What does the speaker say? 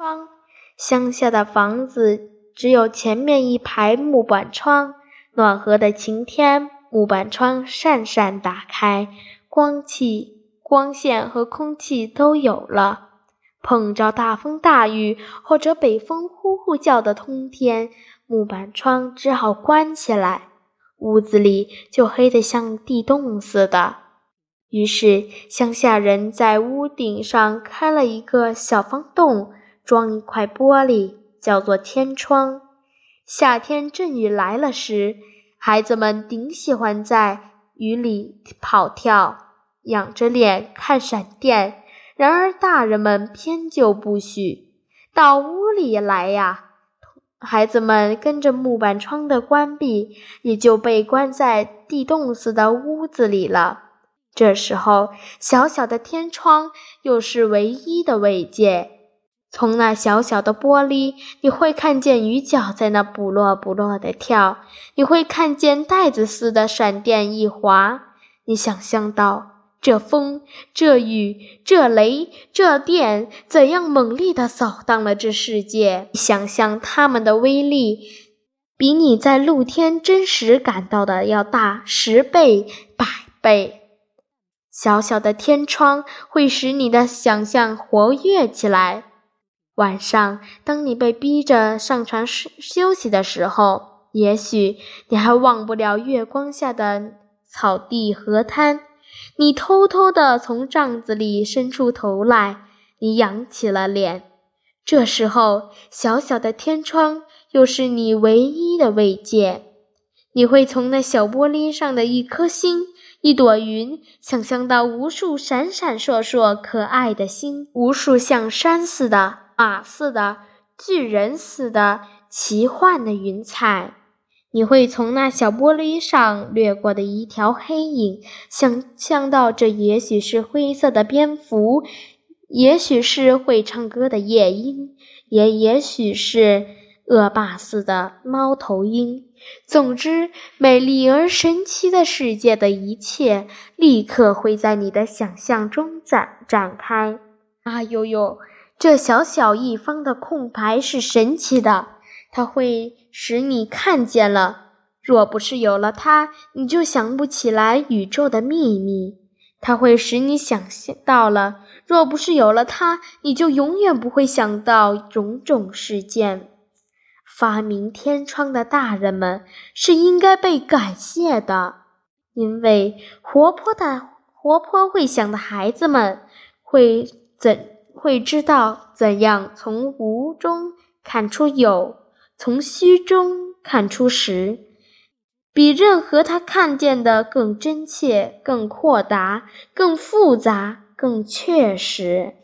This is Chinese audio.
窗，乡下的房子只有前面一排木板窗。暖和的晴天，木板窗扇扇打开，光气、光线和空气都有了。碰着大风大雨或者北风呼呼叫的冬天，木板窗只好关起来，屋子里就黑得像地洞似的。于是，乡下人在屋顶上开了一个小方洞。装一块玻璃，叫做天窗。夏天阵雨来了时，孩子们顶喜欢在雨里跑跳，仰着脸看闪电。然而大人们偏就不许到屋里来呀。孩子们跟着木板窗的关闭，也就被关在地洞似的屋子里了。这时候，小小的天窗又是唯一的慰藉。从那小小的玻璃，你会看见雨脚在那不落不落的跳；你会看见带子似的闪电一划。你想象到这风、这雨、这雷、这电怎样猛烈地扫荡了这世界？想象它们的威力，比你在露天真实感到的要大十倍、百倍。小小的天窗会使你的想象活跃起来。晚上，当你被逼着上床休休息的时候，也许你还忘不了月光下的草地河滩。你偷偷地从帐子里伸出头来，你仰起了脸。这时候，小小的天窗又是你唯一的慰藉。你会从那小玻璃上的一颗星、一朵云，想象到无数闪闪烁烁可爱的星，无数像山似的。马似的、巨人似的奇幻的云彩，你会从那小玻璃上掠过的一条黑影，想象到这也许是灰色的蝙蝠，也许是会唱歌的夜莺，也也许是恶霸似的猫头鹰。总之，美丽而神奇的世界的一切，立刻会在你的想象中展展开。啊呦呦！这小小一方的空白是神奇的，它会使你看见了。若不是有了它，你就想不起来宇宙的秘密。它会使你想象到了。若不是有了它，你就永远不会想到种种事件。发明天窗的大人们是应该被感谢的，因为活泼的、活泼会想的孩子们会怎？会知道怎样从无中看出有，从虚中看出实，比任何他看见的更真切、更阔达、更复杂、更确实。